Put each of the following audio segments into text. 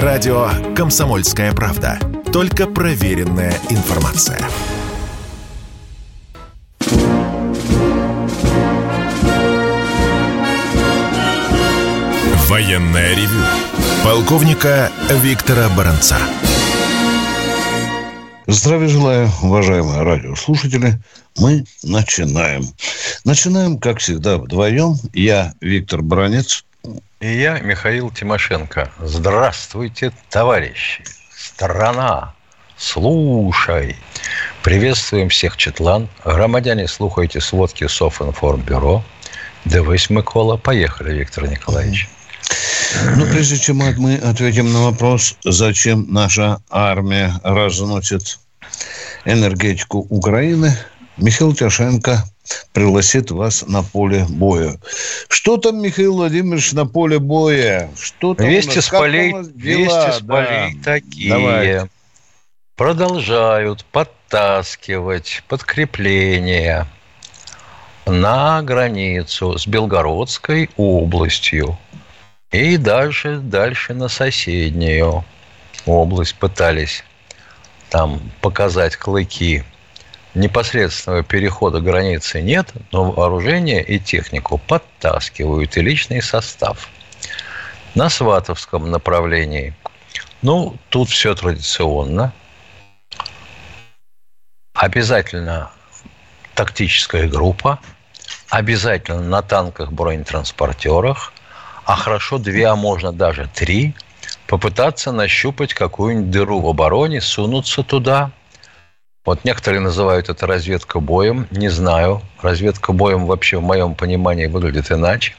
Радио «Комсомольская правда». Только проверенная информация. Военная ревю. Полковника Виктора Баранца. Здравия желаю, уважаемые радиослушатели. Мы начинаем. Начинаем, как всегда, вдвоем. Я Виктор Баранец. И я Михаил Тимошенко. Здравствуйте, товарищи. Страна, слушай. Приветствуем всех Четлан. Громадяне, слухайте сводки Софинформбюро. Дивись, Микола. Поехали, Виктор Николаевич. Ну, прежде чем мы ответим на вопрос, зачем наша армия разносит энергетику Украины, Михаил Тяшенко пригласит вас на поле боя. Что там, Михаил Владимирович, на поле боя? Что там вести с полей, вести с полей да. такие. Давайте. Продолжают подтаскивать подкрепления на границу с Белгородской областью. И дальше, дальше на соседнюю область пытались там показать клыки. Непосредственного перехода границы нет, но вооружение и технику подтаскивают, и личный состав. На Сватовском направлении, ну, тут все традиционно. Обязательно тактическая группа, обязательно на танках, бронетранспортерах, а хорошо две, а можно даже три – попытаться нащупать какую-нибудь дыру в обороне, сунуться туда. Вот некоторые называют это разведка боем. Не знаю. Разведка боем вообще в моем понимании выглядит иначе.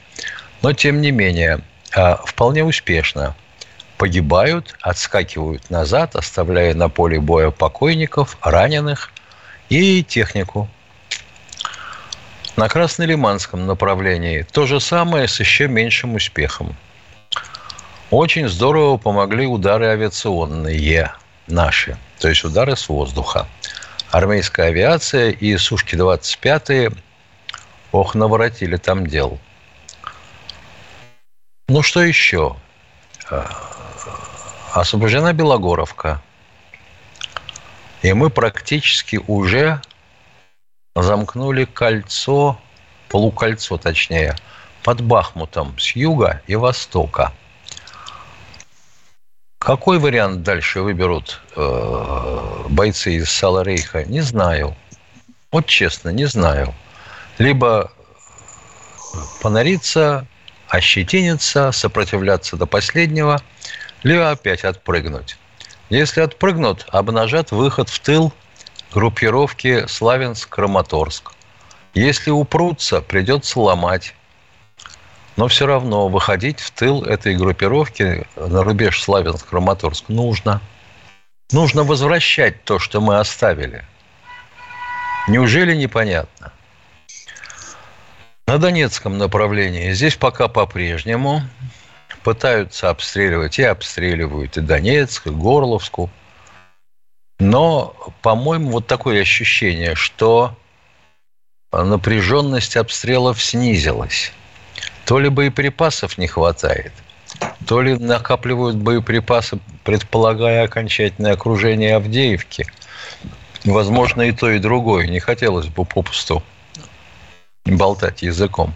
Но, тем не менее, а, вполне успешно погибают, отскакивают назад, оставляя на поле боя покойников, раненых и технику. На Краснолиманском направлении то же самое с еще меньшим успехом. Очень здорово помогли удары авиационные наши, то есть удары с воздуха. Армейская авиация и Сушки-25 ох, наворотили там дел. Ну, что еще? А, освобождена Белогоровка. И мы практически уже замкнули кольцо, полукольцо точнее, под Бахмутом с юга и востока – какой вариант дальше выберут э, бойцы из Саларейха, не знаю. Вот честно, не знаю. Либо понариться, ощетиниться, сопротивляться до последнего, либо опять отпрыгнуть. Если отпрыгнут, обнажат выход в тыл группировки Славянск-Краматорск. Если упрутся, придется ломать но все равно выходить в тыл этой группировки на рубеж Славянск-Краматорск нужно. Нужно возвращать то, что мы оставили. Неужели непонятно? На Донецком направлении здесь пока по-прежнему пытаются обстреливать и обстреливают и Донецк, и Горловску. Но, по-моему, вот такое ощущение, что напряженность обстрелов снизилась. То ли боеприпасов не хватает, то ли накапливают боеприпасы, предполагая окончательное окружение Авдеевки. Возможно, и то, и другое. Не хотелось бы попусту болтать языком.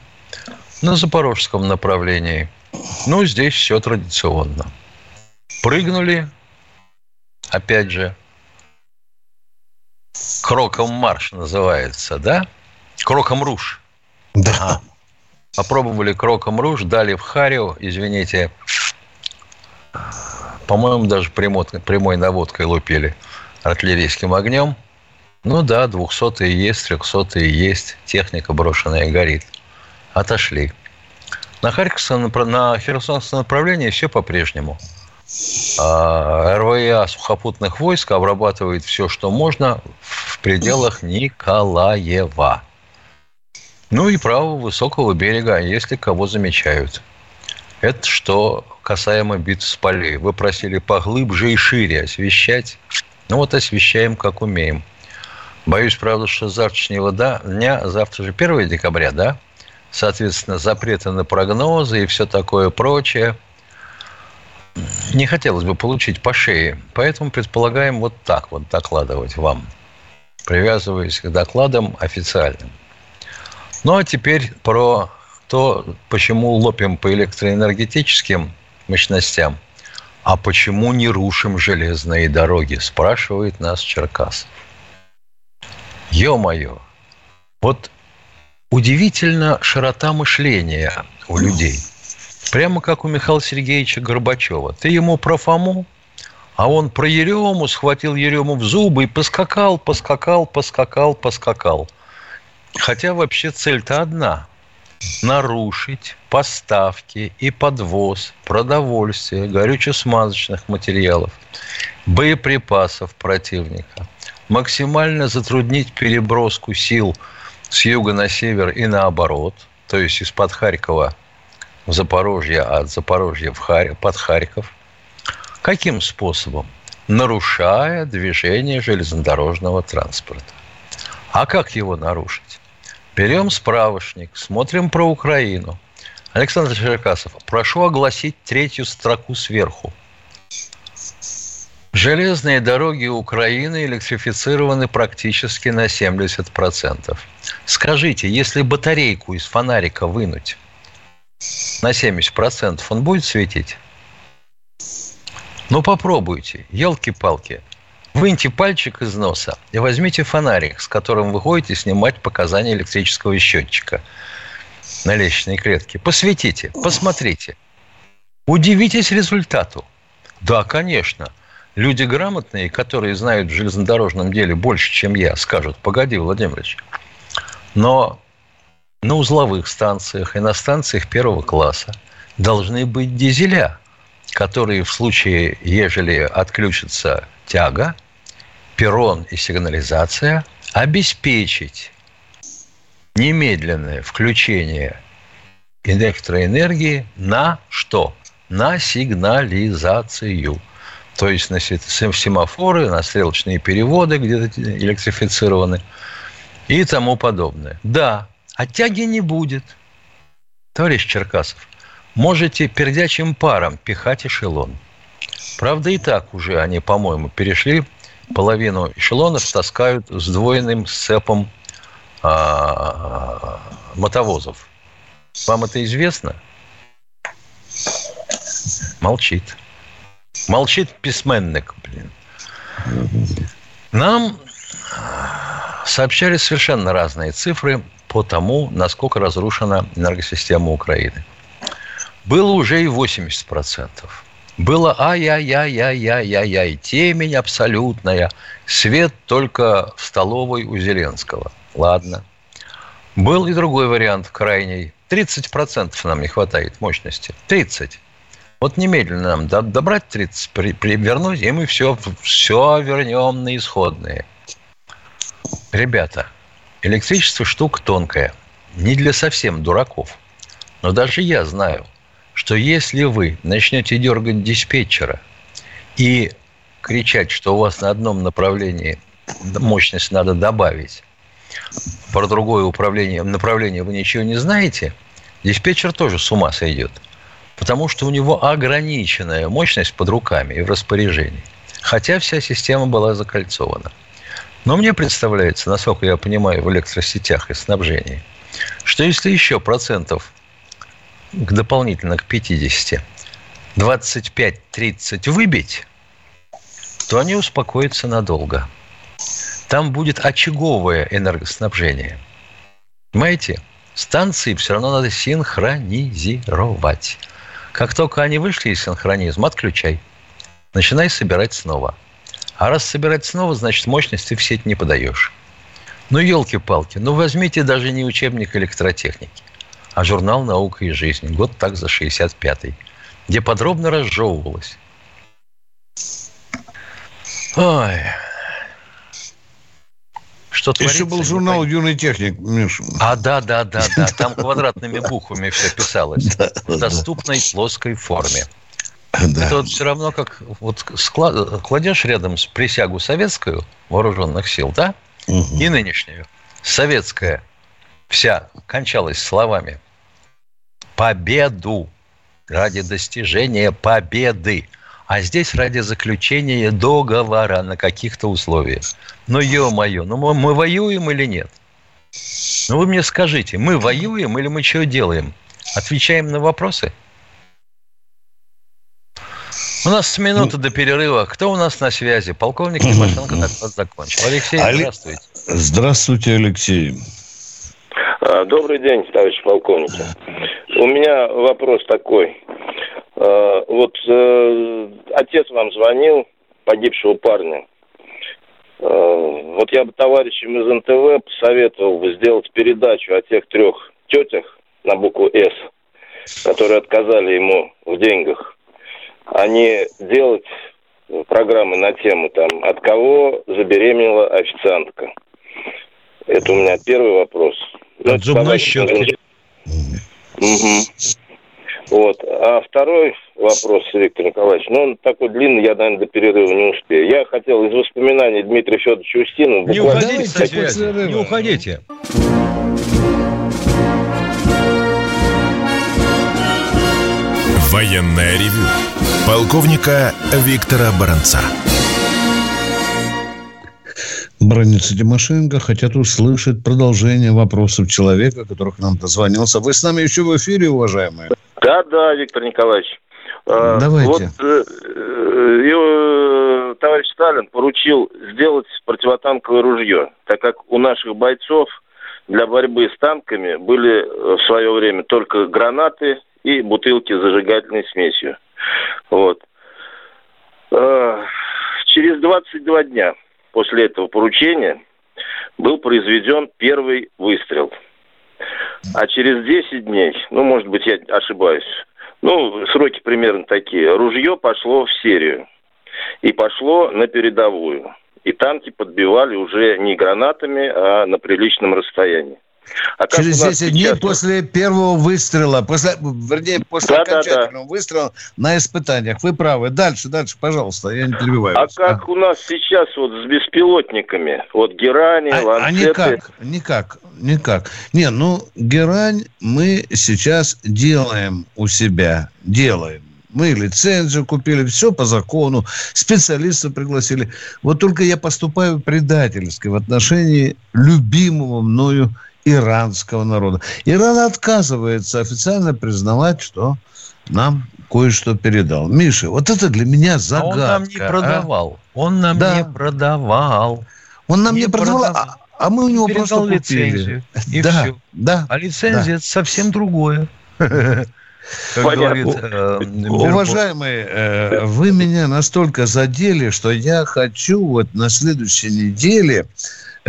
На запорожском направлении. Ну, здесь все традиционно. Прыгнули, опять же, кроком марш называется, да? Кроком руш. Да. Попробовали кроком руж, дали в Харио, извините, по-моему, даже прямой, прямой наводкой лупили артиллерийским огнем. Ну да, 200 есть, 300 есть, техника брошенная горит. Отошли. На Харьковском, на Херсонском направлении все по-прежнему. А РВА сухопутных войск обрабатывает все, что можно в пределах Николаева. Ну и правого высокого берега, если кого замечают. Это что касаемо битв с полей. Вы просили поглубже и шире освещать. Ну вот освещаем, как умеем. Боюсь, правда, что завтрашнего дня, завтра же 1 декабря, да? Соответственно, запреты на прогнозы и все такое прочее. не хотелось бы получить по шее. Поэтому предполагаем вот так вот докладывать вам, привязываясь к докладам официальным. Ну а теперь про то, почему лопим по электроэнергетическим мощностям, а почему не рушим железные дороги, спрашивает нас Черкас. Ё-моё, вот удивительно широта мышления у людей. Прямо как у Михаила Сергеевича Горбачева. Ты ему про Фому, а он про Ерему, схватил Ерему в зубы и поскакал, поскакал, поскакал, поскакал. Хотя вообще цель-то одна – нарушить поставки и подвоз продовольствия, горюче-смазочных материалов, боеприпасов противника, максимально затруднить переброску сил с юга на север и наоборот, то есть из-под Харькова в Запорожье, а от Запорожья в Харь... под Харьков. Каким способом? Нарушая движение железнодорожного транспорта. А как его нарушить? Берем справочник, смотрим про Украину. Александр Черкасов, прошу огласить третью строку сверху. Железные дороги Украины электрифицированы практически на 70%. Скажите, если батарейку из фонарика вынуть на 70%, он будет светить? Ну, попробуйте. Елки-палки. Выньте пальчик из носа и возьмите фонарик, с которым вы ходите снимать показания электрического счетчика на лестничной клетке. Посветите, посмотрите. Удивитесь результату. Да, конечно. Люди грамотные, которые знают в железнодорожном деле больше, чем я, скажут, погоди, Владимирович, но на узловых станциях и на станциях первого класса должны быть дизеля, которые в случае, ежели отключится тяга, перрон и сигнализация, обеспечить немедленное включение электроэнергии на что? На сигнализацию. То есть на семафоры, на стрелочные переводы, где-то электрифицированы и тому подобное. Да, оттяги не будет. Товарищ Черкасов, можете пердячим паром пихать эшелон. Правда, и так уже они, по-моему, перешли половину эшелонов таскают сдвоенным сцепом а, мотовозов. Вам это известно? Молчит. Молчит письменник, блин. Нам сообщали совершенно разные цифры по тому, насколько разрушена энергосистема Украины. Было уже и 80%. Было ай-яй-яй-яй-яй-яй-яй, темень абсолютная, свет только в столовой у Зеленского. Ладно. Был и другой вариант крайний. 30% нам не хватает мощности. 30. Вот немедленно нам добрать 30, при, при, вернуть, и мы все, все вернем на исходные. Ребята, электричество штука тонкая. Не для совсем дураков. Но даже я знаю – что если вы начнете дергать диспетчера и кричать, что у вас на одном направлении мощность надо добавить, про другое управление, направление вы ничего не знаете, диспетчер тоже с ума сойдет. Потому что у него ограниченная мощность под руками и в распоряжении. Хотя вся система была закольцована. Но мне представляется, насколько я понимаю в электросетях и снабжении, что если еще процентов к дополнительно к 50, 25-30 выбить, то они успокоятся надолго. Там будет очаговое энергоснабжение. Понимаете? Станции все равно надо синхронизировать. Как только они вышли из синхронизма, отключай. Начинай собирать снова. А раз собирать снова, значит, мощности в сеть не подаешь. Ну, елки-палки, ну возьмите даже не учебник электротехники а журнал «Наука и жизнь», год так за 65-й, где подробно разжевывалось. Ой. Что Еще был журнал «Юный техник», Миша. А, да, да, да, да. Там квадратными буквами все писалось. В доступной плоской форме. Да. Это вот все равно как вот склад, кладешь рядом с присягу советскую вооруженных сил, да, угу. и нынешнюю. Советская вся кончалась словами победу, ради достижения победы. А здесь ради заключения договора на каких-то условиях. Ну, ё-моё, ну мы, мы воюем или нет? Ну, вы мне скажите, мы воюем или мы что делаем? Отвечаем на вопросы? У нас минута ну, до перерыва. Кто у нас на связи? Полковник Тимошенко доклад закончил. Алексей, здравствуйте. Здравствуйте, Алексей. А, добрый день, товарищ полковник. У меня вопрос такой. А, вот э, отец вам звонил, погибшего парня. А, вот я бы товарищам из НТВ посоветовал бы сделать передачу о тех трех тетях на букву «С», которые отказали ему в деньгах а не делать программы на тему там от кого забеременела официантка. Это у меня первый вопрос. От зубной щетки. Угу. Вот. А второй вопрос, Виктор Николаевич, ну, он такой длинный, я, наверное, до перерыва не успею. Я хотел из воспоминаний Дмитрия Федоровича Устинова... Не уходите со связи, не уходите. Военная ревю. Полковника Виктора Баранца. Бронница Тимошенко хотят услышать продолжение вопросов человека, который к нам дозвонился. Вы с нами еще в эфире, уважаемые? Да, да, Виктор Николаевич. А, Давайте. Вот э, э, товарищ Сталин поручил сделать противотанковое ружье, так как у наших бойцов для борьбы с танками были в свое время только гранаты и бутылки с зажигательной смесью. Вот. А, через 22 дня после этого поручения был произведен первый выстрел. А через 10 дней, ну, может быть, я ошибаюсь, ну, сроки примерно такие, ружье пошло в серию и пошло на передовую. И танки подбивали уже не гранатами, а на приличном расстоянии. А Через 10 дней после первого выстрела, после, вернее, после да, окончательного да, да. выстрела на испытаниях. Вы правы. Дальше, дальше, пожалуйста, я не перебиваю. А вас. как а. у нас сейчас вот с беспилотниками? Вот герани, а, ланцеты. А никак, никак, никак. Не, ну, герань мы сейчас делаем у себя, делаем. Мы лицензию купили, все по закону, специалистов пригласили. Вот только я поступаю предательски в отношении любимого мною иранского народа. Иран отказывается официально признавать, что нам кое-что передал. Миша, вот это для меня загадка. А он нам не продавал. А? Он нам да. не продавал. Он нам не, не продавал, продавал. А, а мы у него Передал просто лицензию. И да, все. Да, а лицензия да. это совсем другое. Говорит, э, Уважаемые, э, вы меня настолько задели, что я хочу вот на следующей неделе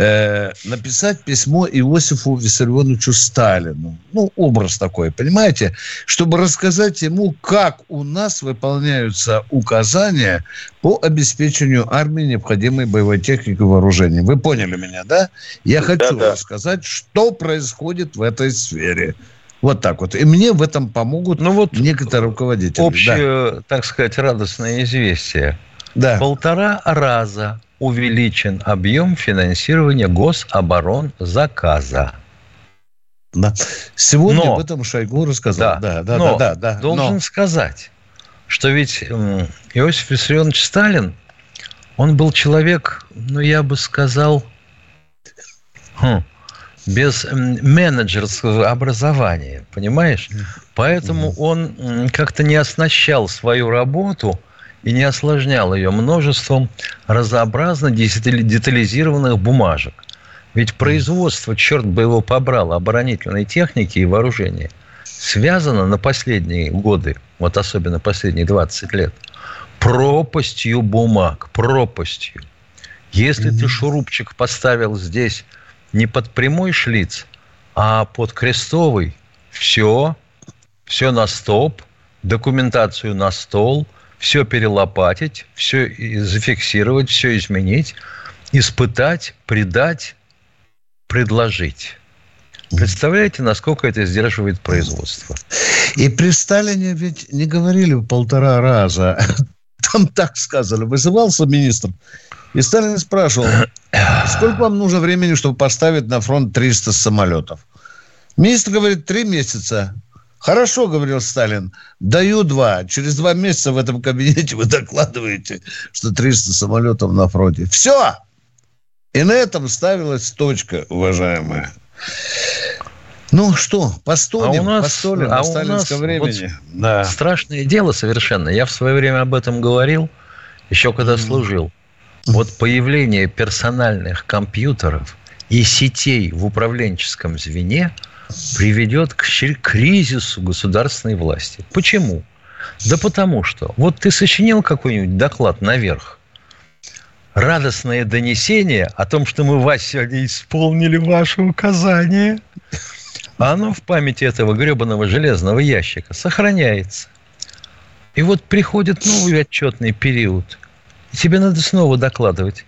э, написать письмо Иосифу Виссарионовичу Сталину. Ну, образ такой, понимаете? Чтобы рассказать ему, как у нас выполняются указания по обеспечению армии необходимой боевой техникой и вооружением. Вы поняли меня, да? Я хочу да, да. рассказать, что происходит в этой сфере. Вот так вот. И мне в этом помогут ну, вот некоторые руководители. Общее, да. так сказать, радостное известие. Да. Полтора раза увеличен объем финансирования гособоронзаказа. Да. Сегодня но, об этом Шойгу рассказал. Да, да, да, но да, да, да. Должен но. сказать, что ведь Иосиф Виссарионович Сталин, он был человек, ну, я бы сказал, хм, без менеджерского образования, понимаешь? Поэтому он как-то не оснащал свою работу – и не осложнял ее множеством разнообразно детализированных бумажек. Ведь производство, черт бы его побрал, оборонительной техники и вооружения связано на последние годы, вот особенно последние 20 лет, пропастью бумаг, пропастью. Если ты шурупчик поставил здесь не под прямой шлиц, а под крестовый, все, все на стоп, документацию на стол – все перелопатить, все зафиксировать, все изменить, испытать, предать, предложить. Представляете, насколько это сдерживает производство? И при Сталине ведь не говорили полтора раза. Там так сказали. Вызывался министр. И Сталин спрашивал, сколько вам нужно времени, чтобы поставить на фронт 300 самолетов? Министр говорит, три месяца. Хорошо, говорил Сталин, даю два. Через два месяца в этом кабинете вы докладываете, что 300 самолетов на фронте. Все! И на этом ставилась точка, уважаемая. Ну что, постолим, а у нас, постолим а у нас времени. Вот да. Страшное дело совершенно. Я в свое время об этом говорил, еще когда mm. служил. Вот появление персональных компьютеров и сетей в управленческом звене приведет к кризису государственной власти. Почему? Да потому что, вот ты сочинил какой-нибудь доклад наверх, радостное донесение о том, что мы, Вася, не исполнили ваши указания, а оно в памяти этого гребаного железного ящика сохраняется. И вот приходит новый отчетный период, и тебе надо снова докладывать.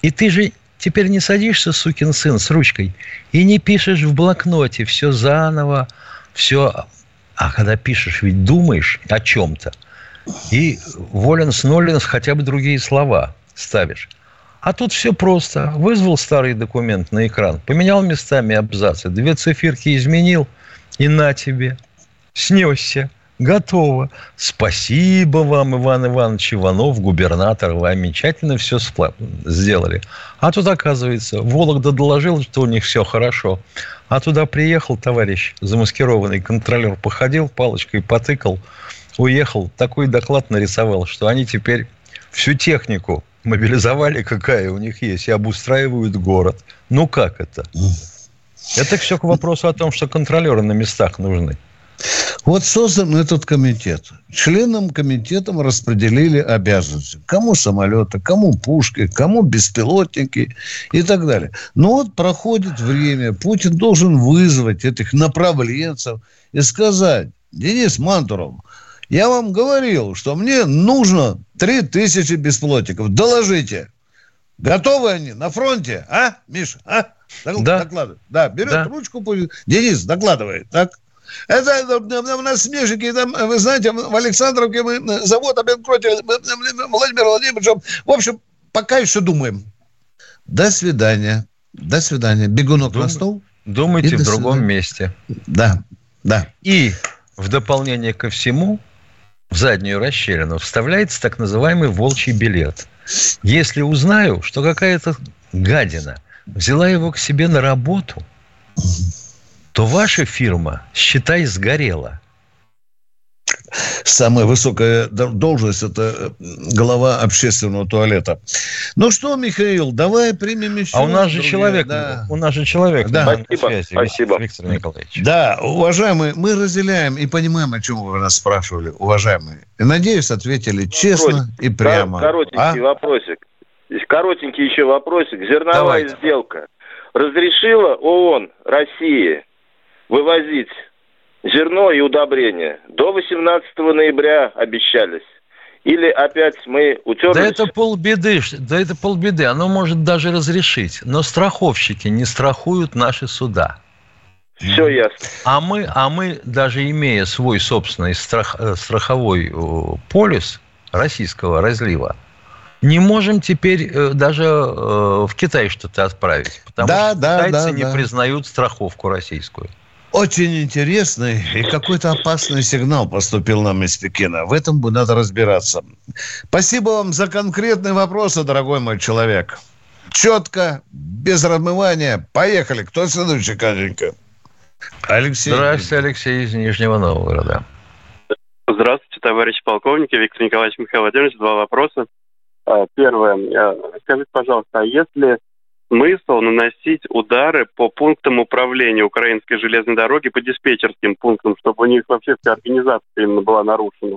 И ты же теперь не садишься, сукин сын, с ручкой, и не пишешь в блокноте все заново, все... А когда пишешь, ведь думаешь о чем-то. И воленс ноленс хотя бы другие слова ставишь. А тут все просто. Вызвал старый документ на экран, поменял местами абзацы, две циферки изменил, и на тебе. Снесся. Готово. Спасибо вам, Иван Иванович Иванов, губернатор. Вы замечательно все сделали. А тут, оказывается, Вологда доложил, что у них все хорошо. А туда приехал товарищ, замаскированный контролер, походил, палочкой потыкал, уехал. Такой доклад нарисовал, что они теперь всю технику мобилизовали, какая у них есть, и обустраивают город. Ну как это? Это все к вопросу о том, что контролеры на местах нужны. Вот создан этот комитет. Членам комитета распределили обязанности. Кому самолеты, кому пушки, кому беспилотники и так далее. Но вот проходит время, Путин должен вызвать этих направленцев и сказать, Денис Мантуров, я вам говорил, что мне нужно 3000 бесплотников. Доложите. Готовы они на фронте, а, Миша? А? Да. Докладывай. Да, берет да. ручку, Денис докладывает, так? Это у нас смешники, там, вы знаете, в Александровке мы завод обанкротили Владимир Владимировичем. В общем, пока еще думаем. До свидания. До свидания. Бегунок Дум... на стол. Думайте в другом свидания. месте. Да, да. И в дополнение ко всему, в заднюю расщелину вставляется так называемый волчий билет. Если узнаю, что какая-то гадина взяла его к себе на работу, то ваша фирма, считай, сгорела самая высокая должность – это глава общественного туалета. Ну что, Михаил, давай примем еще. А у нас же другие. человек, да. у нас же человек. Да. Спасибо, связи, спасибо. Виктор Николаевич. Да, уважаемые, мы разделяем и понимаем, о чем вы нас спрашивали, уважаемые. И, надеюсь, ответили честно и прямо. Коротенький а? вопросик. Коротенький еще вопросик. Зерновая Давайте. сделка. Разрешила ООН России вывозить зерно и удобрения. До 18 ноября обещались. Или опять мы утерлись? Да это полбеды, да это полбеды. Оно может даже разрешить. Но страховщики не страхуют наши суда. Все ясно. А мы, а мы даже имея свой собственный страх, э, страховой полис российского разлива, не можем теперь э, даже э, в Китай что-то отправить. Потому да, что да, китайцы да, не да. признают страховку российскую. Очень интересный и какой-то опасный сигнал поступил нам из Пекина. В этом бы надо разбираться. Спасибо вам за конкретные вопросы, дорогой мой человек. Четко, без размывания. Поехали. Кто следующий, Катенька? Алексей. Здравствуйте, Алексей из Нижнего Новгорода. Здравствуйте, товарищ полковник. Виктор Николаевич Михаил Владимирович. Два вопроса. А, первое. А, скажите, пожалуйста, а если смысл наносить удары по пунктам управления украинской железной дороги, по диспетчерским пунктам, чтобы у них вообще вся организация именно была нарушена.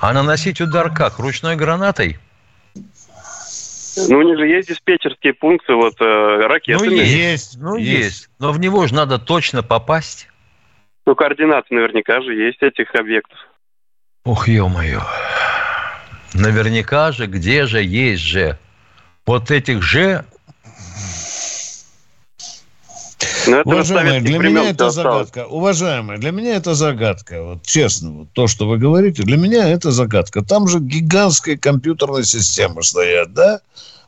А наносить удар как? Ручной гранатой? Ну, у них же есть диспетчерские пункты, вот э, ракеты. Ну, есть, ну, есть. есть. Но в него же надо точно попасть. Ну, координаты наверняка же есть этих объектов. Ох, ё-моё. Наверняка же, где же есть же. Вот этих же ну, Уважаемые, для меня это загадка. Уважаемые, для меня это загадка. Вот честно, вот то, что вы говорите, для меня это загадка. Там же гигантская компьютерная система стоят, да?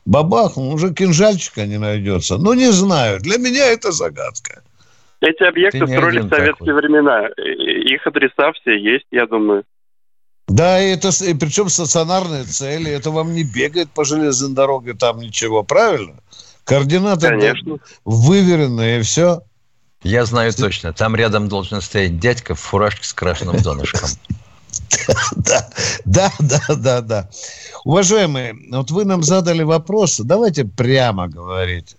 Бабах, ну, уже кинжальчика не найдется. Ну, не знаю. Для меня это загадка. Эти объекты строились в советские такой. времена. Их адреса все есть, я думаю. Да, и это и причем стационарные цели. Это вам не бегает по железной дороге там ничего, правильно? Координаты Конечно. выверенные, и все. Я знаю точно. Там рядом должен стоять дядька в фуражке с красным донышком. Да, да, да, да, да. Уважаемые, вот вы нам задали вопрос, давайте прямо говорить.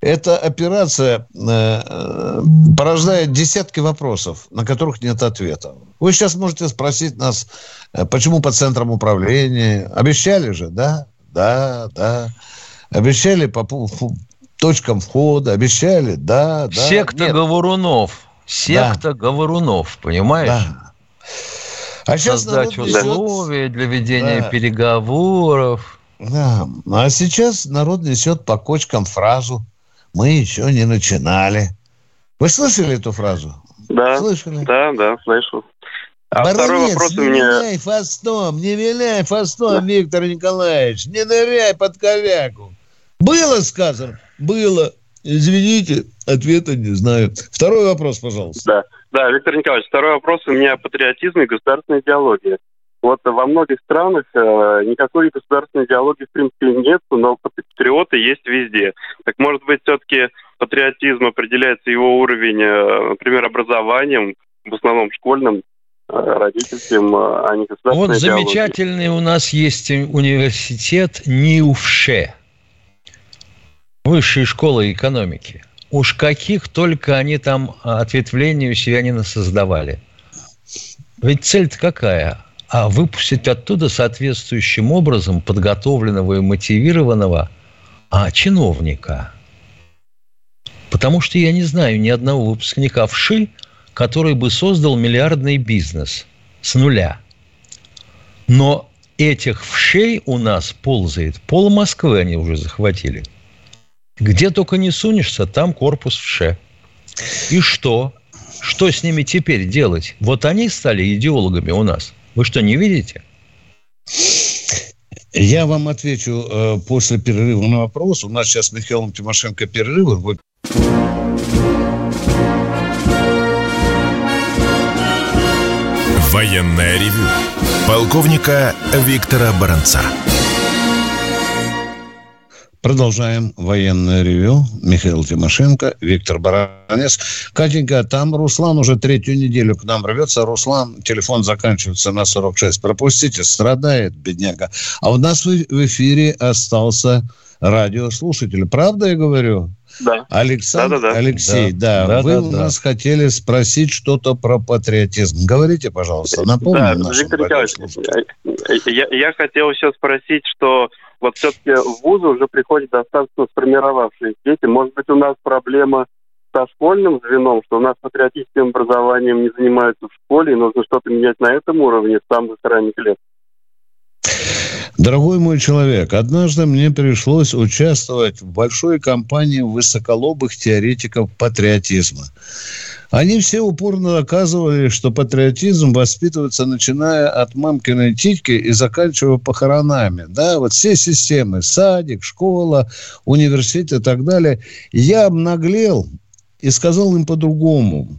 Эта операция э, э, порождает десятки вопросов, на которых нет ответа. Вы сейчас можете спросить нас, э, почему по центрам управления? Обещали же, да? Да, да. Обещали по точкам входа, обещали, да, да. Секта нет. Говорунов. Секта да. Говорунов, понимаешь? Да. А сейчас Создать условия несет... для ведения да. переговоров. Да. А сейчас народ несет по кочкам фразу мы еще не начинали. Вы слышали эту фразу? Да. Слышали? Да, да, слышу. А Баронец, второй вопрос не у меня... виляй фастом, не виляй фастом, Виктор Николаевич, не ныряй под коляку. Было сказано? Было. Извините, ответа не знаю. Второй вопрос, пожалуйста. Да, да, Виктор Николаевич, второй вопрос у меня о патриотизме и государственной идеологии. Вот во многих странах э, никакой государственной идеологии в принципе нет, но патриоты есть везде. Так может быть все-таки патриотизм определяется его уровень, э, например, образованием, в основном школьным, э, родительским, э, а не государственной Вот замечательный у нас есть университет НИУФШЕ, Высшая школа экономики. Уж каких только они там ответвлений у себя не создавали. Ведь цель-то какая? а выпустить оттуда соответствующим образом подготовленного и мотивированного а, чиновника. Потому что я не знаю ни одного выпускника ВШИ, который бы создал миллиардный бизнес с нуля. Но этих вшей у нас ползает. Пол Москвы они уже захватили. Где только не сунешься, там корпус вше. И что? Что с ними теперь делать? Вот они стали идеологами у нас. Вы что, не видите? Я вам отвечу э, после перерыва на вопрос. У нас сейчас с Михаилом Тимошенко перерыв. Военная ревю. Полковника Виктора Баранца. Продолжаем военное ревю. Михаил Тимошенко, Виктор Баранец. Катенька, там Руслан уже третью неделю к нам рвется. Руслан, телефон заканчивается на 46. Пропустите, страдает бедняга. А у нас в эфире остался радиослушатель. Правда я говорю? Да. Александр, да, да, да. Алексей, да, да, да вы да, у да. нас хотели спросить что-то про патриотизм. Говорите, пожалуйста, напомним да, Виктор Николаевич, я, я хотел еще спросить, что вот все-таки в вузы уже приходят достаточно сформировавшиеся дети. Может быть, у нас проблема со школьным звеном, что у нас патриотическим образованием не занимаются в школе, и нужно что-то менять на этом уровне с самых ранних лет. Дорогой мой человек, однажды мне пришлось участвовать в большой кампании высоколобых теоретиков патриотизма. Они все упорно доказывали, что патриотизм воспитывается, начиная от мамкиной титьки и заканчивая похоронами. Да, вот все системы, садик, школа, университет и так далее. Я обнаглел и сказал им по-другому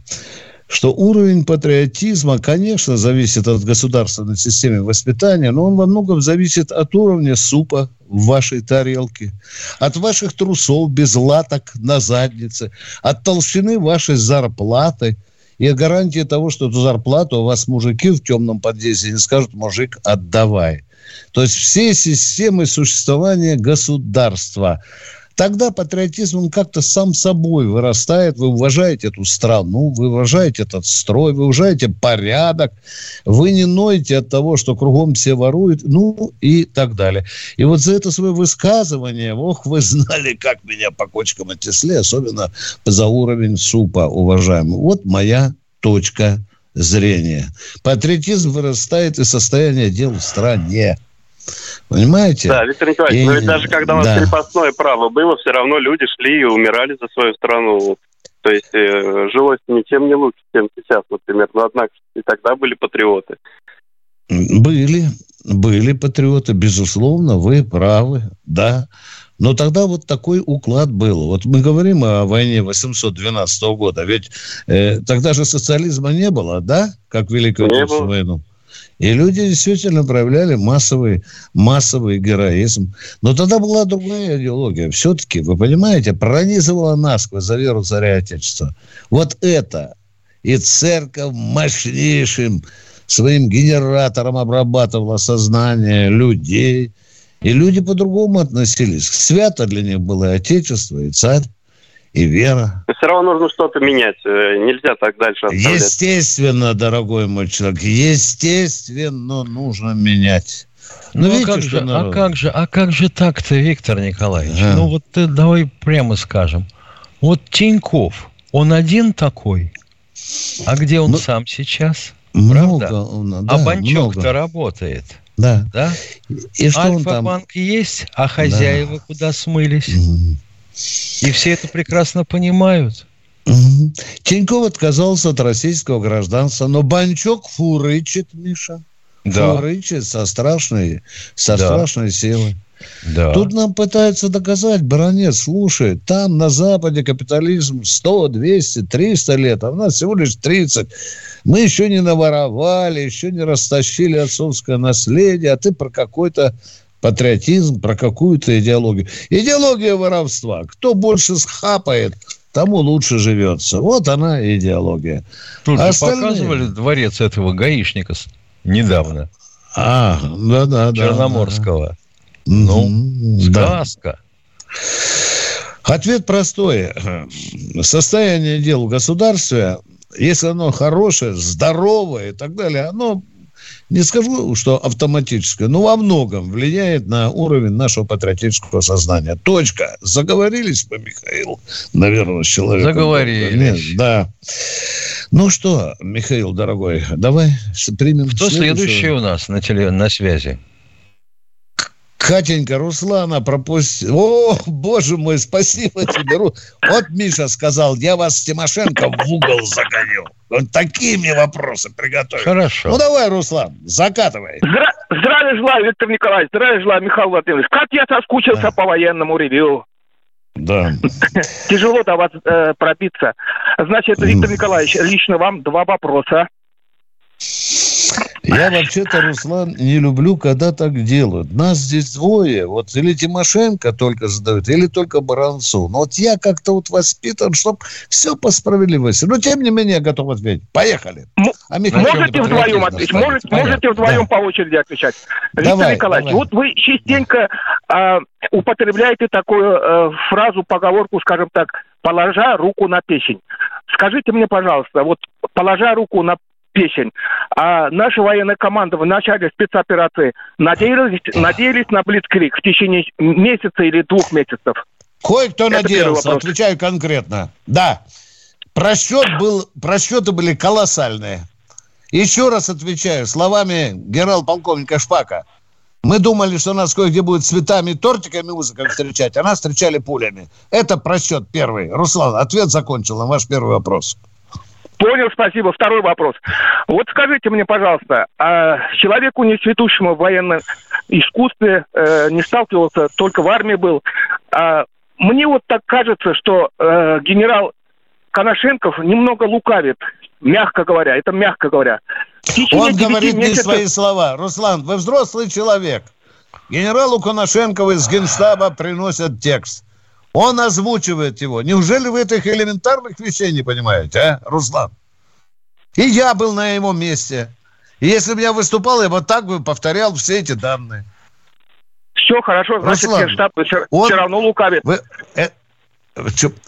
что уровень патриотизма, конечно, зависит от государственной системы воспитания, но он во многом зависит от уровня супа в вашей тарелке, от ваших трусов без латок на заднице, от толщины вашей зарплаты и гарантии того, что эту зарплату у вас мужики в темном подъезде не скажут, мужик, отдавай. То есть все системы существования государства – тогда патриотизм, он как-то сам собой вырастает. Вы уважаете эту страну, вы уважаете этот строй, вы уважаете порядок, вы не ноете от того, что кругом все воруют, ну и так далее. И вот за это свое высказывание, ох, вы знали, как меня по кочкам оттесли, особенно за уровень супа, уважаемый. Вот моя точка зрения. Патриотизм вырастает из состояния дел в стране. Понимаете? Да, Виктор Николаевич, и... но ведь даже когда у нас да. крепостное право было, все равно люди шли и умирали за свою страну. То есть э, жилось ничем не лучше, чем сейчас, например. Но однако и тогда были патриоты. Были, были патриоты, безусловно, вы правы, да. Но тогда вот такой уклад был. Вот мы говорим о войне 812 года, ведь э, тогда же социализма не было, да, как Великую Отечественную войну. И люди действительно проявляли массовый, массовый героизм. Но тогда была другая идеология. Все-таки, вы понимаете, пронизывала насквозь за веру царя Отечества. Вот это. И церковь мощнейшим своим генератором обрабатывала сознание людей. И люди по-другому относились. Свято для них было Отечество, и царь и вера. Все равно нужно что-то менять. Э, нельзя так дальше оставлять. Естественно, дорогой мой человек, естественно, нужно менять. Ну, ну а, как же, а как же, а как же так-то, Виктор Николаевич? А. Ну вот ты давай прямо скажем. Вот Тиньков, он один такой, а где он ну, сам сейчас? Много, Правда? Да, а Банчок-то работает. Да. да? И что Альфа-банк там... есть, а хозяева да. куда смылись? Угу. И все это прекрасно понимают. Угу. Тиньков отказался от российского гражданства, но Банчок фурычит, Миша. Да. Фурычит со страшной, со да. страшной силой. Да. Тут нам пытаются доказать, баронец, слушай, там на Западе капитализм 100, 200, 300 лет, а у нас всего лишь 30. Мы еще не наворовали, еще не растащили отцовское наследие, а ты про какой-то патриотизм, про какую-то идеологию. Идеология воровства. Кто больше схапает, тому лучше живется. Вот она идеология. Тут а же остальные... показывали дворец этого гаишника недавно. А, да-да. Черноморского. Да, да. Ну, сказка. Ответ простой. Состояние дел в государстве, если оно хорошее, здоровое и так далее, оно не скажу, что автоматическое, но во многом влияет на уровень нашего патриотического сознания. Точка. Заговорились по Михаил, наверное, с человеком. Заговорились. Нет, да. Ну что, Михаил, дорогой, давай примем Кто следующий у нас на, теле, на связи? Катенька, Руслана пропустил. О, боже мой, спасибо тебе. Вот Миша сказал, я вас с Тимошенко в угол загоню. Он такие мне вопросы приготовил. Хорошо. Ну давай, Руслан, закатывай. Здра... Здравия желаю, Виктор Николаевич. Здравия желаю, Михаил Владимирович. Как я соскучился да. по военному ревью. Да. Тяжело до вас э, пробиться. Значит, Виктор Николаевич, лично вам два вопроса. Я вообще-то, Руслан, не люблю, когда так делают. Нас здесь двое. Вот или Тимошенко только задают, или только Баранцу. Но вот я как-то вот воспитан, чтобы все по справедливости. Но тем не менее готов ответить. Поехали. А можете вдвоем ответить? Можете, можете вдвоем да. по очереди отвечать. Давай, Виктор Николаевич, давай. вот вы частенько э, употребляете такую э, фразу, поговорку, скажем так, положа руку на печень. Скажите мне, пожалуйста, вот положа руку на песен. А наша военная команда в начале спецоперации надеялись, надеялись на Блицкрик в течение месяца или двух месяцев. Кое-кто Это надеялся, отвечаю конкретно. Да, просчет был, просчеты были колоссальные. Еще раз отвечаю словами генерал-полковника Шпака. Мы думали, что нас кое-где будет цветами, тортиками, музыкой встречать, а нас встречали пулями. Это просчет первый. Руслан, ответ закончил на ваш первый вопрос. Понял, спасибо. Второй вопрос. Вот скажите мне, пожалуйста, а человеку, не цветущему в военном искусстве, э, не сталкивался, только в армии был, а мне вот так кажется, что э, генерал Коношенков немного лукавит, мягко говоря, это мягко говоря. Он говорит месяцев... не свои слова. Руслан, вы взрослый человек. Генералу Коношенкову из Генштаба приносят текст. Он озвучивает его. Неужели вы этих элементарных вещей не понимаете, а, Руслан? И я был на его месте. И если бы я выступал, я бы так бы повторял все эти данные. Все хорошо, значит, Руслан, Генштаб все, он, все равно лукавит. Вы, э,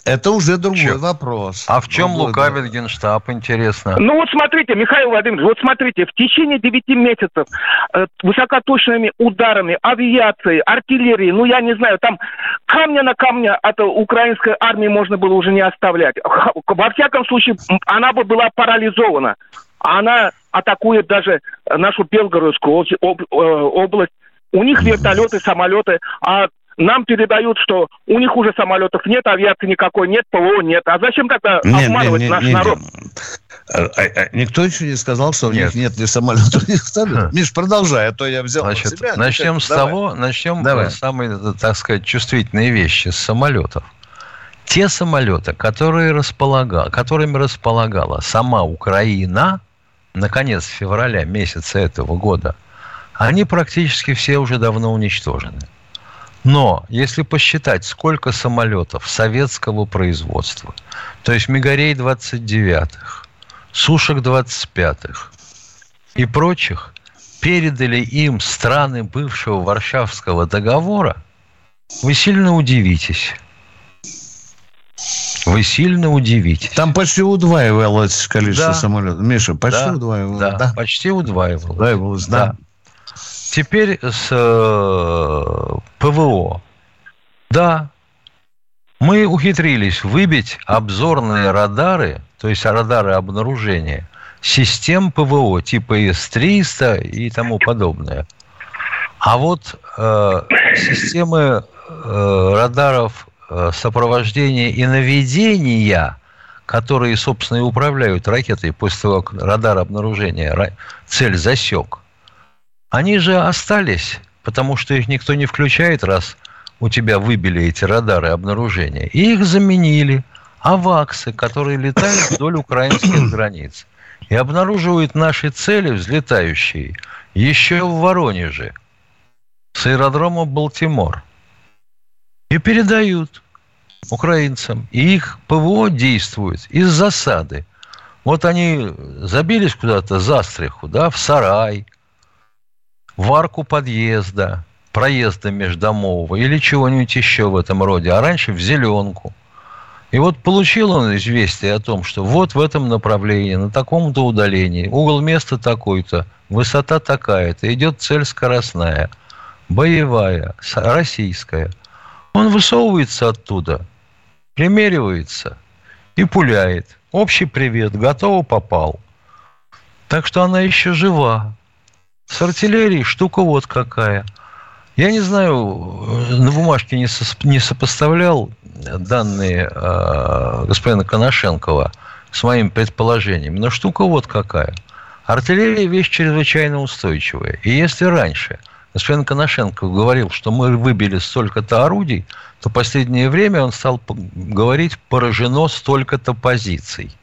это уже другой Че? вопрос. А в чем другой, лукавит. Генштаб, интересно? Ну вот смотрите, Михаил Владимирович, вот смотрите, в течение 9 месяцев э, высокоточными ударами, авиацией, артиллерией, ну я не знаю, там камня на камня от украинской армии можно было уже не оставлять. Во всяком случае, она бы была парализована. Она атакует даже нашу Белгородскую э, область. У них вертолеты, самолеты, а нам передают, что у них уже самолетов нет, авиации никакой нет, ПВО нет. А зачем тогда нет, обманывать нет, наш нет, народ? А, а, а, никто еще не сказал, что у нет. них нет ни самолетов, ни самолетов. Миш, продолжай, а то я взял Значит, на себя. Начнем с Давай. того, начнем Давай. с самой, так сказать, чувствительные вещи, с самолетов. Те самолеты, которые располагал, которыми располагала сама Украина, наконец, февраля месяца этого года, они практически все уже давно уничтожены. Но если посчитать, сколько самолетов советского производства, то есть Мегарей 29-х, Сушек 25-х и прочих, передали им страны бывшего Варшавского договора, вы сильно удивитесь. Вы сильно удивитесь. Там почти удваивалось количество да. самолетов. Миша, почти да, удваивалось. Да, да, почти удваивалось. Удваивалось, да. да. Теперь с э, ПВО. Да, мы ухитрились выбить обзорные радары, то есть радары обнаружения, систем ПВО типа С-300 и тому подобное. А вот э, системы э, радаров э, сопровождения и наведения, которые, собственно, и управляют ракетой после того, как радар обнаружения цель засек, они же остались, потому что их никто не включает, раз у тебя выбили эти радары обнаружения. И их заменили аваксы, которые летают вдоль украинских границ. И обнаруживают наши цели взлетающие еще в Воронеже, с аэродрома Балтимор. И передают украинцам. И их ПВО действует из засады. Вот они забились куда-то за стриху, да, в сарай – в арку подъезда, проезда междомового или чего-нибудь еще в этом роде, а раньше в зеленку. И вот получил он известие о том, что вот в этом направлении, на таком-то удалении, угол места такой-то, высота такая-то, идет цель скоростная, боевая, российская. Он высовывается оттуда, примеривается и пуляет. Общий привет, готово попал. Так что она еще жива. С артиллерией штука вот какая. Я не знаю, на бумажке не, со, не сопоставлял данные э, господина Коношенкова с моим предположением, но штука вот какая. Артиллерия вещь чрезвычайно устойчивая. И если раньше господин Коношенков говорил, что мы выбили столько-то орудий, то в последнее время он стал говорить, поражено столько-то позиций.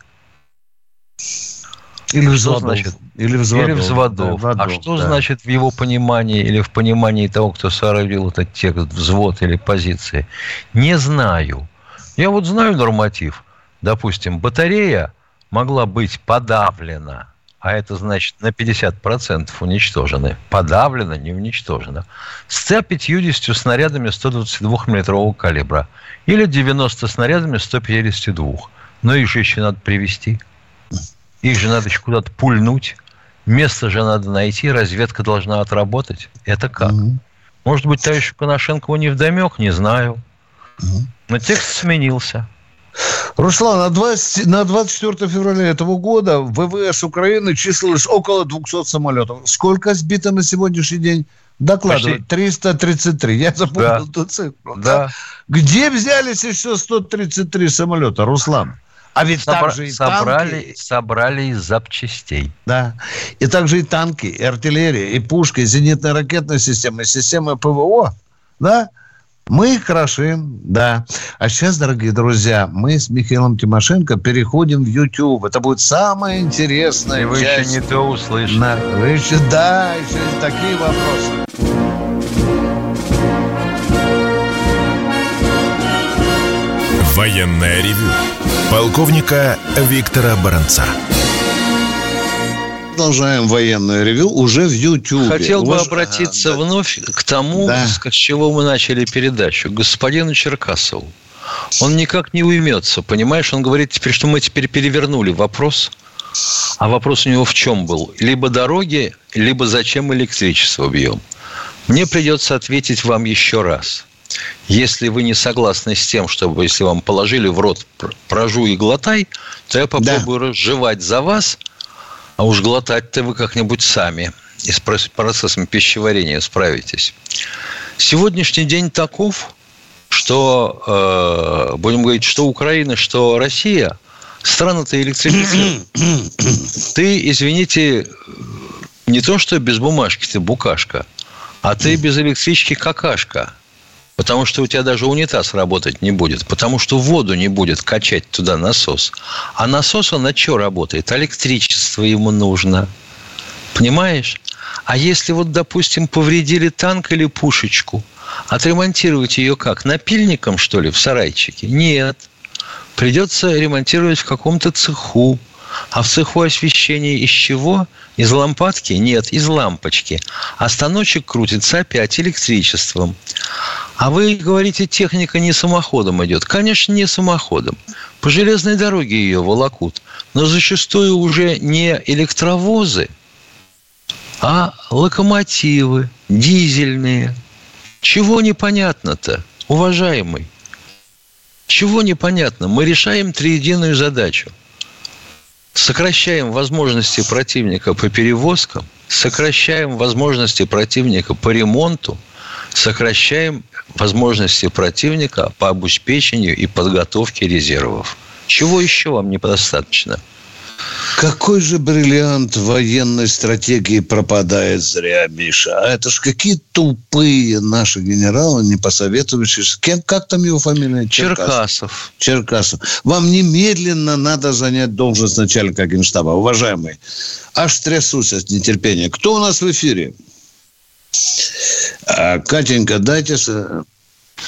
Или взводов. Значит, или взводов. Или взводов. Да, а что да. значит в его понимании или в понимании того, кто соорудил этот текст, взвод или позиции? Не знаю. Я вот знаю норматив. Допустим, батарея могла быть подавлена, а это значит на 50% уничтожена. Подавлена, не уничтожена. С 150 снарядами 122 миллиметрового калибра. Или 90 снарядами 152. Но их же еще надо привести. Их же надо еще куда-то пульнуть. Место же надо найти, разведка должна отработать. Это как? Угу. Может быть, товарищ Коношенкову не вдомек, не знаю. Угу. Но текст сменился. Руслан, на, 20, на 24 февраля этого года в ВВС Украины числилось около 200 самолетов. Сколько сбито на сегодняшний день? Докладывают. 333. Я запомнил да. эту цифру. Да. да. Где взялись еще 133 самолета, Руслан? А ведь Собра- также и собрали, танки. Собрали из запчастей. Да. И также и танки, и артиллерия, и пушки, и зенитно-ракетная система, и система ПВО. Да? Мы их крошим, да. А сейчас, дорогие друзья, мы с Михаилом Тимошенко переходим в YouTube. Это будет самое интересное. И вы часть. еще не то услышите. На, вы еще, да, еще такие вопросы. Военная ревю полковника Виктора Баранца. Продолжаем военное ревю уже в YouTube. Хотел бы обратиться а, вновь к тому, да. с чего мы начали передачу, господину Черкасову. Он никак не уймется, понимаешь? Он говорит теперь, что мы теперь перевернули вопрос. А вопрос у него в чем был? Либо дороги, либо зачем электричество бьем. Мне придется ответить вам еще раз – если вы не согласны с тем, чтобы если вам положили в рот прожуй и глотай, то я попробую да. разжевать за вас, а уж глотать-то вы как-нибудь сами и с процессом пищеварения справитесь. Сегодняшний день таков, что, э, будем говорить, что Украина, что Россия Страна-то электрифицирует. ты, извините, не то что без бумажки ты букашка, а ты без электрички какашка. Потому что у тебя даже унитаз работать не будет. Потому что воду не будет качать туда насос. А насос, он на что работает? Электричество ему нужно. Понимаешь? А если вот, допустим, повредили танк или пушечку, отремонтировать ее как? Напильником, что ли, в сарайчике? Нет. Придется ремонтировать в каком-то цеху. А в цеху освещения из чего? Из лампадки? Нет, из лампочки. А станочек крутится опять электричеством. А вы говорите, техника не самоходом идет. Конечно, не самоходом. По железной дороге ее волокут. Но зачастую уже не электровозы, а локомотивы, дизельные. Чего непонятно-то, уважаемый? Чего непонятно? Мы решаем триединую задачу – сокращаем возможности противника по перевозкам, сокращаем возможности противника по ремонту, сокращаем возможности противника по обеспечению и подготовке резервов. Чего еще вам недостаточно? Какой же бриллиант военной стратегии пропадает зря, Миша? А это ж какие тупые наши генералы, не посоветовавшись. Кем, как там его фамилия? Черкасов. Черкасов. Вам немедленно надо занять должность начальника генштаба. Уважаемый, аж трясусь от нетерпения. Кто у нас в эфире? А, Катенька, дайте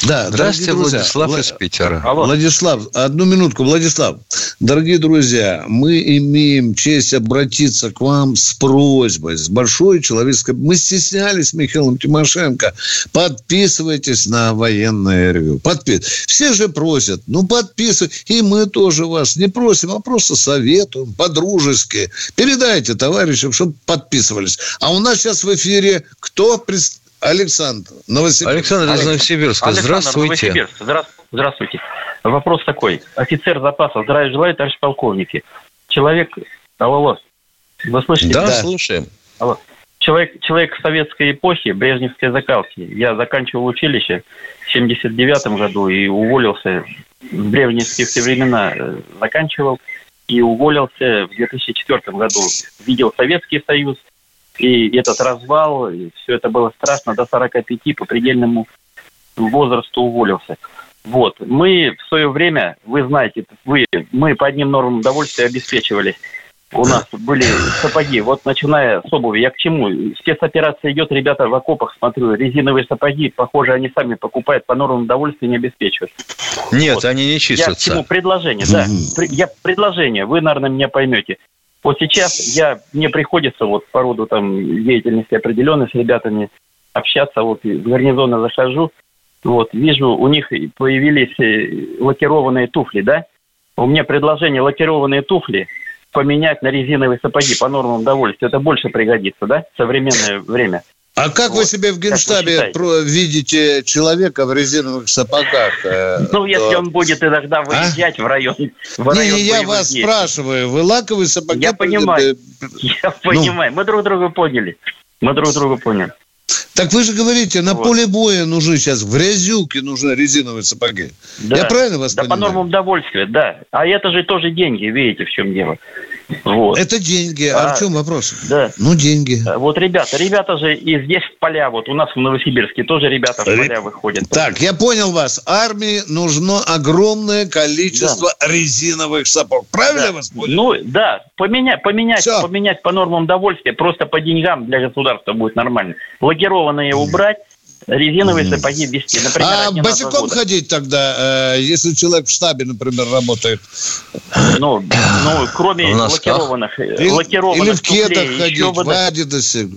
да, Здравствуйте, друзья. Владислав Вла... из Питера. Алло. Владислав, одну минутку, Владислав. Дорогие друзья, мы имеем честь обратиться к вам с просьбой, с большой человеческой... Мы стеснялись Михаилом Тимошенко. Подписывайтесь на военное ревю. Подпис... Все же просят. Ну, подписывайтесь. И мы тоже вас не просим, а просто советуем по-дружески. Передайте товарищам, чтобы подписывались. А у нас сейчас в эфире кто? Представляет? Александр, Новосибирск. Александр из Новосибирска. Александр, Здравствуйте. Новосибирск. Здравствуйте. Вопрос такой. Офицер запаса. Здравия желаю, товарищ полковники. Человек... Алло, алло. Вы слышите? Да, да. слушаем. Алло. Человек, человек советской эпохи, брежневской закалки. Я заканчивал училище в 79 году и уволился в брежневские времена. Э, заканчивал и уволился в 2004 году. Видел Советский Союз, и этот развал, и все это было страшно, до 45 по предельному возрасту уволился. Вот. Мы в свое время, вы знаете, вы, мы по одним нормам удовольствия обеспечивались. У нас были сапоги. Вот начиная с обуви. Я к чему? Спецоперация идет, ребята в окопах, смотрю, резиновые сапоги, похоже, они сами покупают по нормам удовольствия не обеспечивают. Нет, вот. они не чистятся. Я к чему? Предложение, да. Я предложение, вы, наверное, меня поймете. Вот сейчас я, мне приходится вот по роду там деятельности определенной с ребятами общаться, вот в гарнизоны захожу, вот, вижу, у них появились э, лакированные туфли, да? У меня предложение лакированные туфли поменять на резиновые сапоги по нормам удовольствия. Это больше пригодится, да, в современное время. А как вот. вы себе в Генштабе видите человека в резиновых сапогах? Э, ну, если он будет иногда а? выезжать а? в район в Не, район не я вас действий. спрашиваю. Вы лаковые сапоги? Я понимаю. Я ну. понимаю. Мы друг друга поняли. Мы друг друга поняли. Так вы же говорите, на вот. поле боя нужны сейчас, в грязюке нужны резиновые сапоги. Да. Я правильно вас да, понимаю? по нормам удовольствия, да. А это же тоже деньги, видите, в чем дело. Вот. Это деньги. А, а в чем вопрос? Да. Ну, деньги. Вот ребята, ребята же и здесь в поля, вот у нас в Новосибирске тоже ребята в поля выходят. Так, я понял вас. Армии нужно огромное количество да. резиновых сапог. Правильно да. вас понял? Ну, да. Поменять, поменять, поменять по нормам удовольствия, просто по деньгам для государства будет нормально. Лакированные убрать, резиновые сапоги вести. Например, а босиком ходить тогда, э, если человек в штабе, например, работает? Ну, ну кроме лакированных, или, лакированных Или в кетах ходить, в адидасе.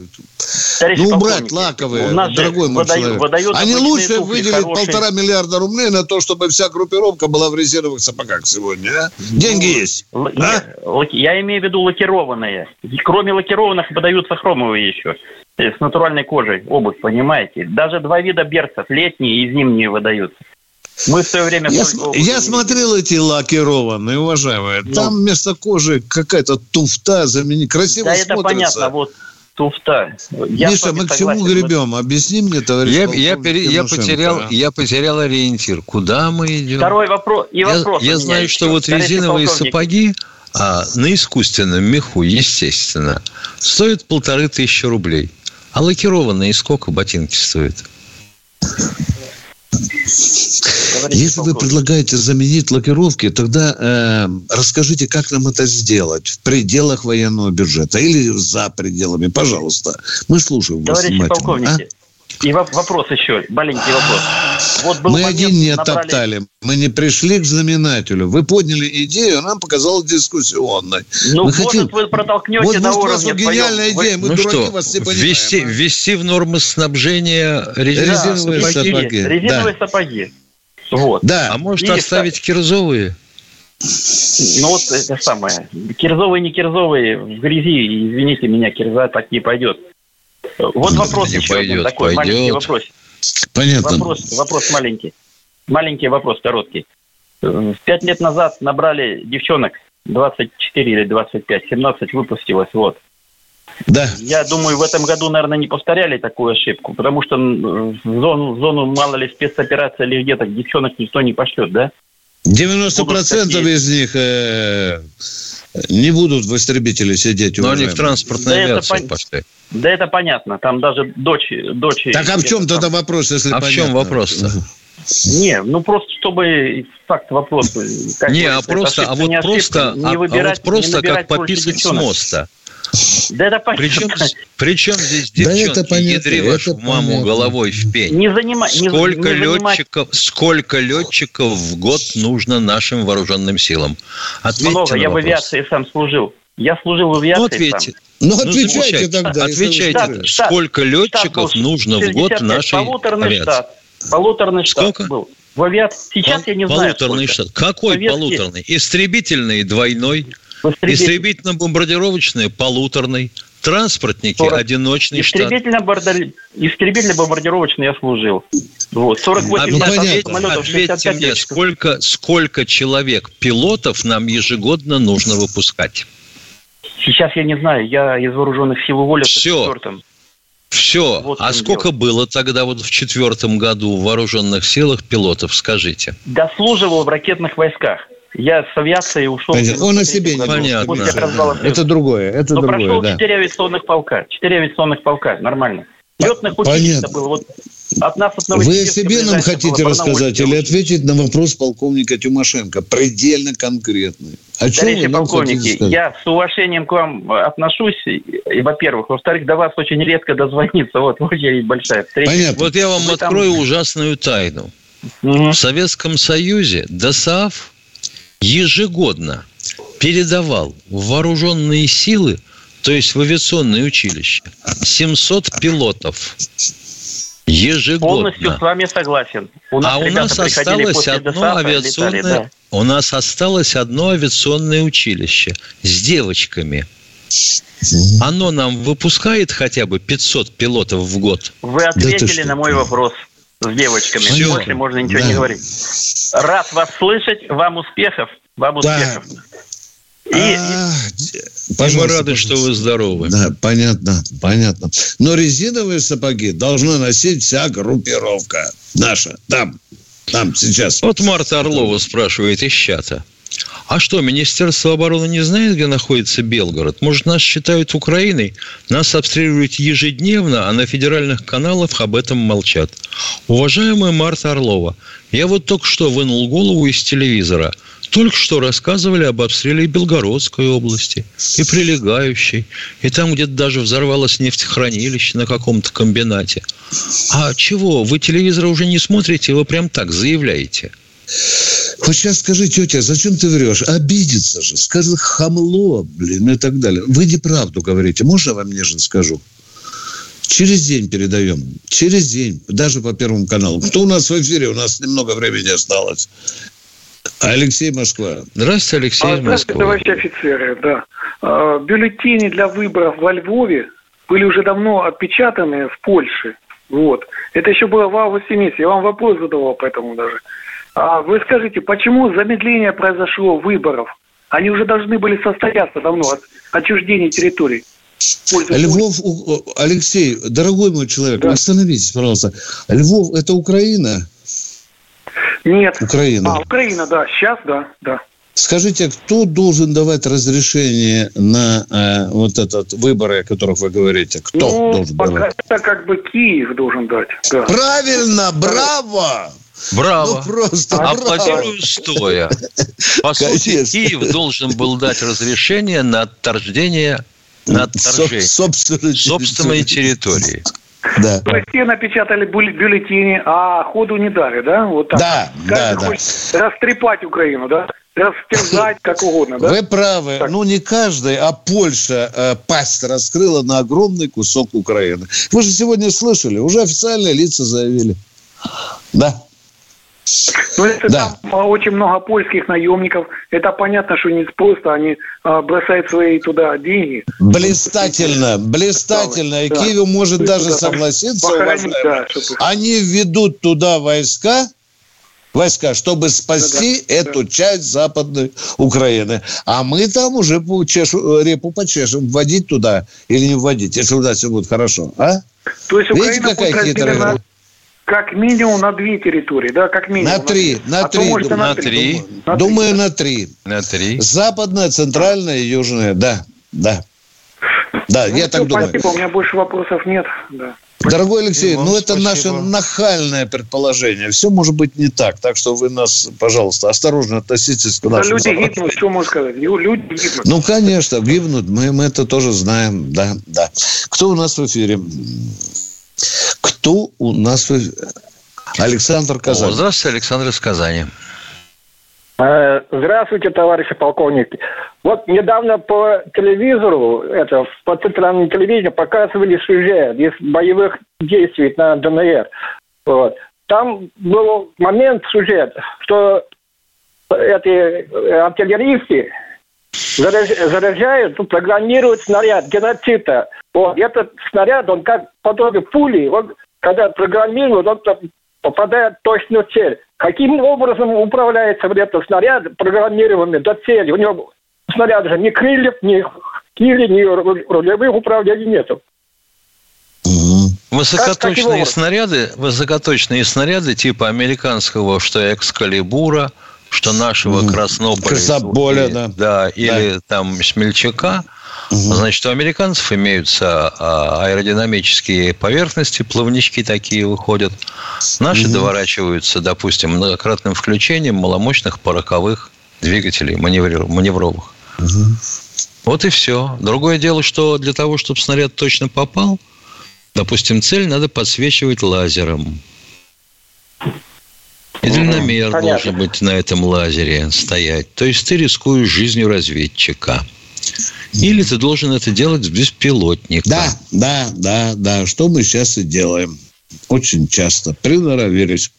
Ну, убрать лаковые, дорогой мой выдаю, человек. Выдают Они лучше выделить хорошие. полтора миллиарда рублей на то, чтобы вся группировка была в резиновых сапогах сегодня. А? Деньги ну, есть. Л- а? Я имею в виду лакированные. Кроме лакированных выдаются хромовые еще с натуральной кожей обувь, понимаете? Даже два вида берцев, летние и зимние выдаются. Мы в свое время... Я, я смотрел эти лакированные, уважаемые. Ну, Там вместо кожи какая-то туфта замени. Красиво да, смотрится. это понятно. Вот туфта. Я Миша, мы к чему гребем? Объясни мне, товарищ я, я, пере, я, потерял, я потерял ориентир. Куда мы идем? Второй вопрос. И вопрос я я знаю, что вот резиновые сапоги а, на искусственном меху, естественно, стоят полторы тысячи рублей. А лакированные сколько ботинки стоят? Если вы предлагаете заменить лакировки, тогда э, расскажите, как нам это сделать в пределах военного бюджета или за пределами, пожалуйста. Мы слушаем вас Товарищи полковники, а? И вопрос еще, маленький вопрос. Вот был мы один не набрали... топтали, мы не пришли к знаменателю. Вы подняли идею, нам показалось дискуссионной. Ну, мы может, хотим... вы протолкнете вот, на может, уровне у вас гениальная твоем. идея, мы ну дураки что, вас все понимаем. Ввести, а? ввести в нормы снабжения резиновые да, сапоги. Резиновые да. сапоги. Вот. Да. А может И оставить кирзовые? Ну вот это самое. Кирзовые, не кирзовые, в грязи, извините меня, кирза так не пойдет. Вот вопрос не еще пойдет, один такой пойдет. маленький вопрос. Понятно. Вопрос, вопрос маленький. Маленький вопрос, короткий. Пять лет назад набрали девчонок 24 или 25, 17 выпустилось, вот. Да. Я думаю, в этом году, наверное, не повторяли такую ошибку, потому что в зону, в зону мало ли спецоперация или где-то девчонок никто не пошлет, да? 90% из них э, не будут в истребителе сидеть. Но они в транспортной да авиации пон... пошли. Да это понятно. Там даже дочь... дочь так а в чем тогда вопрос, если А понятно? в чем вопрос-то? Не, ну просто чтобы факт вопрос. Не, а просто, а вот просто, а, а вот просто как пописать с моста. Да это понятно. Причем, причем здесь девчонки, да ядри вашу маму понятно. головой в пень. Не занима... сколько, не, не летчиков, сколько летчиков в год нужно нашим вооруженным силам? Ответьте Много, я в авиации сам служил. Я служил в авиации. Ну, ответьте. Сам. Ну, отвечайте ну, тогда. Отвечайте, штат, сколько штат, летчиков штат нужно в год нашей полуторный авиации? Штат. Полуторный Сколько? штат был. В авиации. Сейчас Пол, я не знаю. Полуторный штат. Какой Советский. полуторный? Истребительный двойной. Истребительно-бомбардировочный полуторный. Транспортники 40. одиночный Истребительно штат. Истребительно-бомбардировочный я служил. Вот, 48 а, ответь, самолетов, Ответьте мне, сколько, сколько человек, пилотов нам ежегодно нужно выпускать? Сейчас я не знаю, я из вооруженных сил уволился Все. в четвертом. Все. Вот а сколько дело. было тогда вот в четвертом году в вооруженных силах пилотов, скажите? Дослуживал в ракетных войсках. Я с авиации ушел. Понятно. Он о себе не Понятно. Это другое. Это Но другое, прошел да. 4 авиационных полка. 4 авиационных полка. Нормально. Летных училищ было вот от нас от Вы о себе нам хотите рассказать или ответить на вопрос полковника Тимошенко? Предельно конкретный. О чем Товарищи полковники, я с уважением к вам отношусь, и, во-первых. Во-вторых, до вас очень редко дозвониться. Вот очередь большая. Понятно. Вот я вам Вы открою там... ужасную тайну. Угу. В Советском Союзе ДОСААФ ежегодно передавал в вооруженные силы, то есть в авиационные училища, 700 пилотов. Ежегодно. Полностью с вами согласен. У нас а у нас осталось одно авиационное, летали, да. у нас осталось одно авиационное училище с девочками. Оно нам выпускает хотя бы 500 пилотов в год. Вы ответили да на мой вопрос с девочками. Все. Больше можно ничего да. не говорить. Рад вас слышать. Вам успехов. Вам успехов. Да. И, а, мы рады, что вы здоровы. Да, понятно, понятно. Но резиновые сапоги должна носить вся группировка наша. Там, там, сейчас. Вот Марта Орлова спрашивает из чата. А что, Министерство обороны не знает, где находится Белгород? Может, нас считают Украиной? Нас обстреливают ежедневно, а на федеральных каналах об этом молчат. Уважаемая Марта Орлова, я вот только что вынул голову из телевизора – только что рассказывали об обстреле Белгородской области и прилегающей. И там где-то даже взорвалось нефтехранилище на каком-то комбинате. А чего? Вы телевизор уже не смотрите, вы прям так заявляете. Вот сейчас скажи, тетя, зачем ты врешь? Обидится же. Скажи хамло, блин, и так далее. Вы неправду говорите. Можно я вам нежно скажу? Через день передаем. Через день. Даже по Первому каналу. Кто у нас в эфире? У нас немного времени осталось. Алексей Москва. Здравствуйте, Алексей а, Здравствуйте, товарищи офицеры. Да. А, бюллетени для выборов во Львове были уже давно отпечатаны в Польше. Вот. Это еще было в августе месяце. Я вам вопрос задавал по этому даже. А вы скажите, почему замедление произошло выборов? Они уже должны были состояться давно от отчуждения территорий. Львов, Алексей, дорогой мой человек, да. остановитесь, пожалуйста. Львов – это Украина? Нет. Украина. А, Украина, да. Сейчас, да, да. Скажите, кто должен давать разрешение на э, вот этот выборы, о которых вы говорите? Кто ну, должен пока давать? Это как бы Киев должен дать. Да. Правильно, браво! Браво. Ну, просто Аплодирую стоя. По сути, Киев должен был дать разрешение на отторжение на отторжение собственной, собственной территории. Да. То есть напечатали бюллетени, а ходу не дали, да? Вот так. Да, Каждый да, да. Растрепать Украину, да? Растерзать как угодно, да? Вы правы. Так. Ну, не каждый, а Польша э, пасть раскрыла на огромный кусок Украины. Вы же сегодня слышали, уже официальные лица заявили. Да. Ну, если да. там очень много польских наемников, это понятно, что не просто они а, бросают свои туда деньги. Блистательно, блистательно. И да. Киев может То даже согласиться, да, чтобы... они введут туда войска, войска, чтобы спасти да, да, эту да. часть Западной Украины. А мы там уже чешу, репу почешем, вводить туда или не вводить, если у нас все будет хорошо. А? То есть Видите, Украина какая хитрая как минимум на две территории, да, как минимум. На три, на, а три. Может, на, на три. Думаю, думаю, на три. На три. Западная, центральная и южная, да, да. Да, ну, я так думаю. Спасибо, у меня больше вопросов нет, да. Дорогой Алексей, ну это спасибо. наше нахальное предположение. Все может быть не так. Так что вы нас, пожалуйста, осторожно относитесь к нашим Да люди гибнут, что можно сказать? Люди гибнут. Ну, конечно, гибнут. Мы, мы это тоже знаем. Да, да. Кто у нас в эфире? Кто у нас? Александр Казань. О, здравствуйте, Александр из Казани. Э, здравствуйте, товарищи полковники. Вот недавно по телевизору, это по центральному телевидению показывали сюжет из боевых действий на ДНР. Вот. Там был момент, сюжет, что эти артиллеристы заряжают, ну, программируют снаряд геноцида. Вот. Этот снаряд, он как подобие пули, он, когда программируют, он попадает точно в цель. Каким образом управляется вот этот снаряд, программированный до цели? У него снаряд же ни крыльев, ни кили, ни рулевых управлений нету. Высокоточные как, снаряды, высокоточные снаряды типа американского, что Экскалибура, что нашего. Краснополя. Красоболя, да. Да, или да. там Смельчака. Угу. Значит, у американцев имеются а, аэродинамические поверхности, плавнички такие выходят. Наши угу. доворачиваются, допустим, многократным включением маломощных пороковых двигателей маневровых. Угу. Вот и все. Другое дело, что для того, чтобы снаряд точно попал, допустим, цель надо подсвечивать лазером. И дальномер Понятно. должен быть на этом лазере стоять. То есть ты рискуешь жизнью разведчика. Или ты должен это делать с беспилотника. Да, да, да, да. Что мы сейчас и делаем. Очень часто. Приноровились.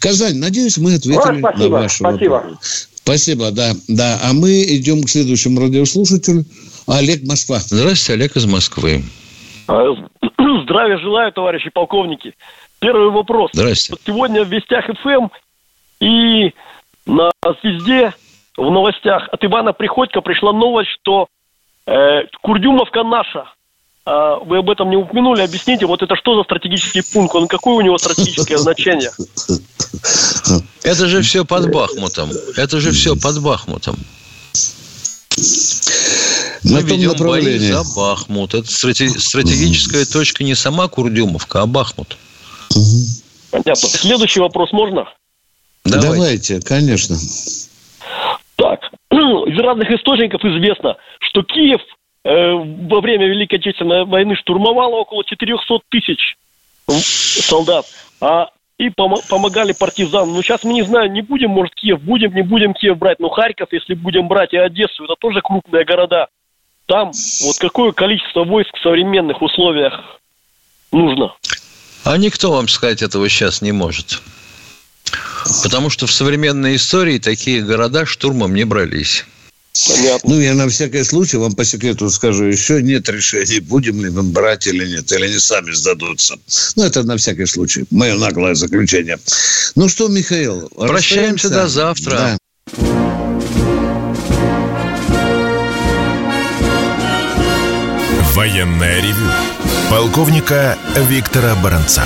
Казань, надеюсь, мы ответили спасибо, на ваш спасибо. вопрос. Спасибо, да, да. А мы идем к следующему радиослушателю. Олег Москва. Здравствуйте, Олег из Москвы. А, здравия желаю, товарищи полковники. Первый вопрос. Здравствуйте. Сегодня в Вестях ФМ и на звезде в новостях от Ивана Приходько пришла новость, что э, Курдюмовка наша. А вы об этом не упомянули. Объясните, вот это что за стратегический пункт? Он какое у него стратегическое значение? Это же все под Бахмутом. Это же все под Бахмутом. Мы на ведем бои за Бахмут. Это стратегическая точка не сама Курдюмовка, а Бахмут. Понятно. Следующий вопрос можно? Давайте, Давайте конечно. Так, из разных источников известно, что Киев э, во время Великой Отечественной войны штурмовало около 400 тысяч солдат, а и пом- помогали партизанам. Но сейчас мы не знаем, не будем, может, Киев, будем, не будем Киев брать, но Харьков, если будем брать и Одессу, это тоже крупные города. Там вот какое количество войск в современных условиях нужно? А никто вам сказать этого сейчас не может. Потому что в современной истории такие города штурмом не брались. Понятно. Ну, я на всякий случай вам по секрету скажу, еще нет решения, будем ли мы брать или нет, или они сами сдадутся. Ну, это на всякий случай. Мое наглое заключение. Ну что, Михаил, прощаемся до завтра. Да. Военное ревю полковника Виктора Баранца.